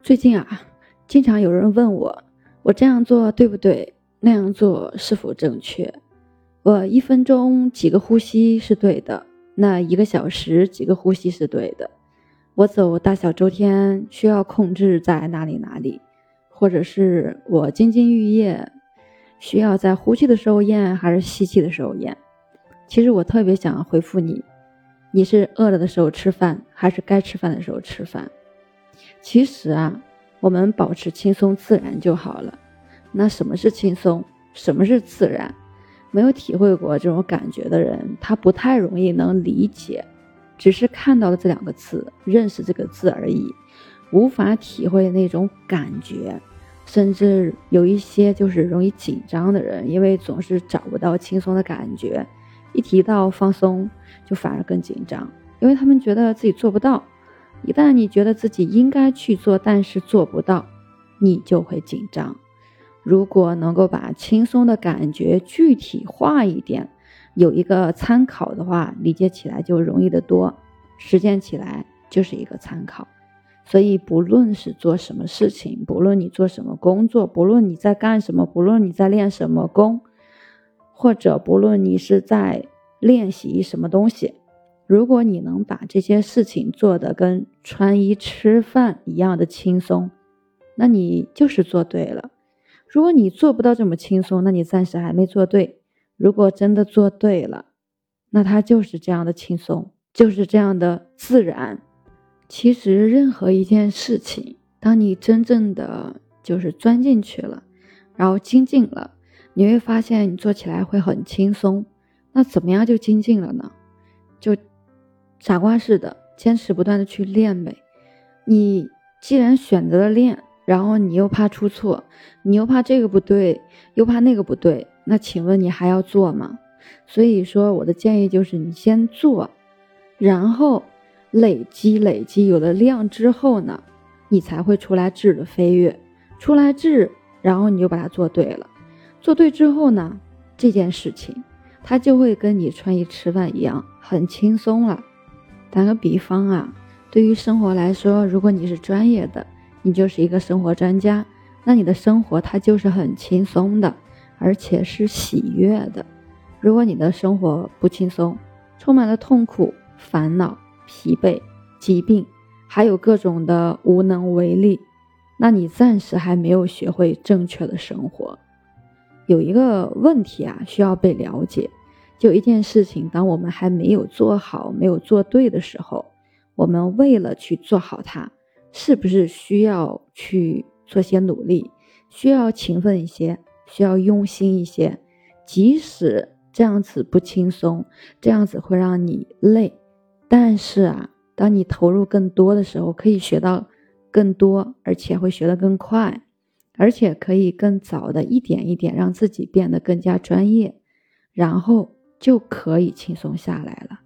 最近啊，经常有人问我，我这样做对不对？那样做是否正确？我一分钟几个呼吸是对的，那一个小时几个呼吸是对的？我走大小周天需要控制在哪里哪里？或者是我金津玉液需要在呼气的时候咽，还是吸气的时候咽？其实我特别想回复你，你是饿了的时候吃饭，还是该吃饭的时候吃饭？其实啊，我们保持轻松自然就好了。那什么是轻松？什么是自然？没有体会过这种感觉的人，他不太容易能理解。只是看到了这两个字，认识这个字而已，无法体会那种感觉。甚至有一些就是容易紧张的人，因为总是找不到轻松的感觉，一提到放松，就反而更紧张，因为他们觉得自己做不到。一旦你觉得自己应该去做，但是做不到，你就会紧张。如果能够把轻松的感觉具体化一点，有一个参考的话，理解起来就容易得多，实践起来就是一个参考。所以，不论是做什么事情，不论你做什么工作，不论你在干什么，不论你在练什么功，或者不论你是在练习什么东西。如果你能把这些事情做得跟穿衣吃饭一样的轻松，那你就是做对了。如果你做不到这么轻松，那你暂时还没做对。如果真的做对了，那它就是这样的轻松，就是这样的自然。其实任何一件事情，当你真正的就是钻进去了，然后精进了，你会发现你做起来会很轻松。那怎么样就精进了呢？就。傻瓜似的，坚持不断的去练呗。你既然选择了练，然后你又怕出错，你又怕这个不对，又怕那个不对，那请问你还要做吗？所以说，我的建议就是你先做，然后累积累积，有了量之后呢，你才会出来质的飞跃。出来质，然后你就把它做对了。做对之后呢，这件事情它就会跟你穿衣吃饭一样，很轻松了。打个比方啊，对于生活来说，如果你是专业的，你就是一个生活专家，那你的生活它就是很轻松的，而且是喜悦的。如果你的生活不轻松，充满了痛苦、烦恼、疲惫、疾病，还有各种的无能为力，那你暂时还没有学会正确的生活。有一个问题啊，需要被了解。就一件事情，当我们还没有做好、没有做对的时候，我们为了去做好它，是不是需要去做些努力，需要勤奋一些，需要用心一些？即使这样子不轻松，这样子会让你累，但是啊，当你投入更多的时候，可以学到更多，而且会学得更快，而且可以更早的一点一点让自己变得更加专业，然后。就可以轻松下来了。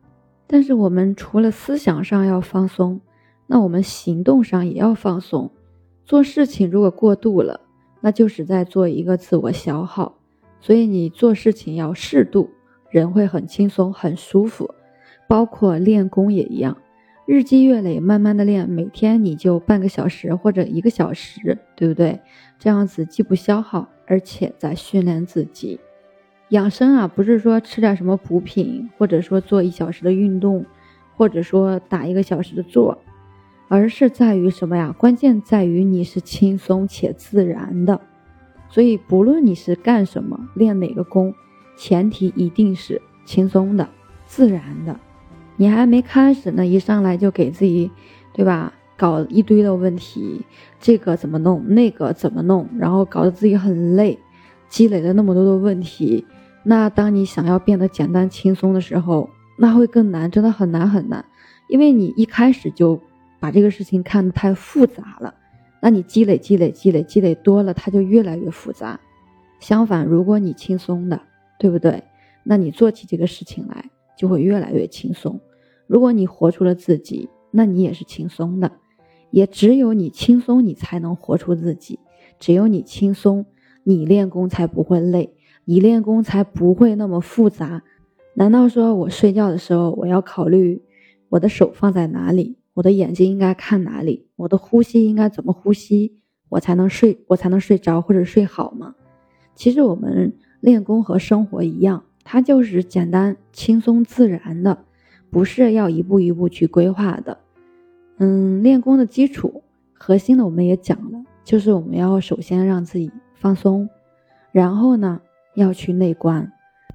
但是我们除了思想上要放松，那我们行动上也要放松。做事情如果过度了，那就是在做一个自我消耗。所以你做事情要适度，人会很轻松、很舒服。包括练功也一样，日积月累，慢慢的练，每天你就半个小时或者一个小时，对不对？这样子既不消耗，而且在训练自己。养生啊，不是说吃点什么补品，或者说做一小时的运动，或者说打一个小时的坐，而是在于什么呀？关键在于你是轻松且自然的。所以不论你是干什么，练哪个功，前提一定是轻松的、自然的。你还没开始呢，一上来就给自己，对吧？搞一堆的问题，这个怎么弄，那个怎么弄，然后搞得自己很累，积累了那么多的问题。那当你想要变得简单轻松的时候，那会更难，真的很难很难，因为你一开始就把这个事情看得太复杂了。那你积累积累积累积累多了，它就越来越复杂。相反，如果你轻松的，对不对？那你做起这个事情来就会越来越轻松。如果你活出了自己，那你也是轻松的。也只有你轻松，你才能活出自己。只有你轻松，你练功才不会累。你练功才不会那么复杂。难道说我睡觉的时候我要考虑我的手放在哪里，我的眼睛应该看哪里，我的呼吸应该怎么呼吸，我才能睡，我才能睡着或者睡好吗？其实我们练功和生活一样，它就是简单、轻松、自然的，不是要一步一步去规划的。嗯，练功的基础核心的我们也讲了，就是我们要首先让自己放松，然后呢要去内观。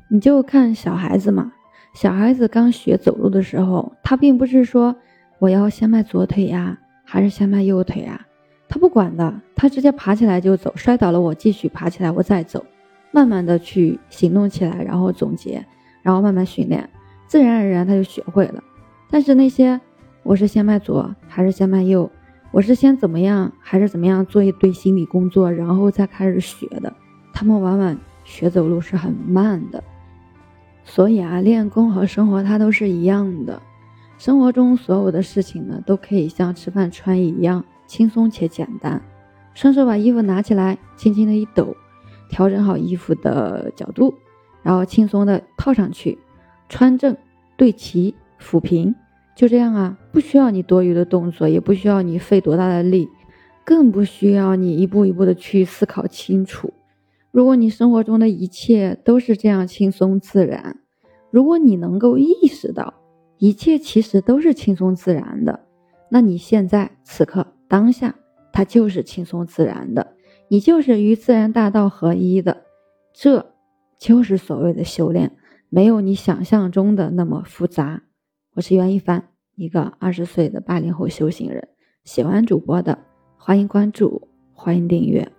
你就看小孩子嘛，小孩子刚学走路的时候，他并不是说我要先迈左腿呀，还是先迈右腿呀，他不管的，他直接爬起来就走，摔倒了我继续爬起来，我再走，慢慢的去行动起来，然后总结，然后慢慢训练，自然而然他就学会了。但是那些我是先迈左还是先迈右，我是先怎么样还是怎么样做一堆心理工作，然后再开始学的，他们往往学走路是很慢的。所以啊，练功和生活它都是一样的。生活中所有的事情呢，都可以像吃饭穿衣一样轻松且简单。顺手把衣服拿起来，轻轻的一抖，调整好衣服的角度，然后轻松的套上去，穿正、对齐、抚平，就这样啊，不需要你多余的动作，也不需要你费多大的力，更不需要你一步一步的去思考清楚。如果你生活中的一切都是这样轻松自然，如果你能够意识到一切其实都是轻松自然的，那你现在此刻当下，它就是轻松自然的，你就是与自然大道合一的，这就是所谓的修炼，没有你想象中的那么复杂。我是袁一凡，一个二十岁的八零后修行人，喜欢主播的欢迎关注，欢迎订阅。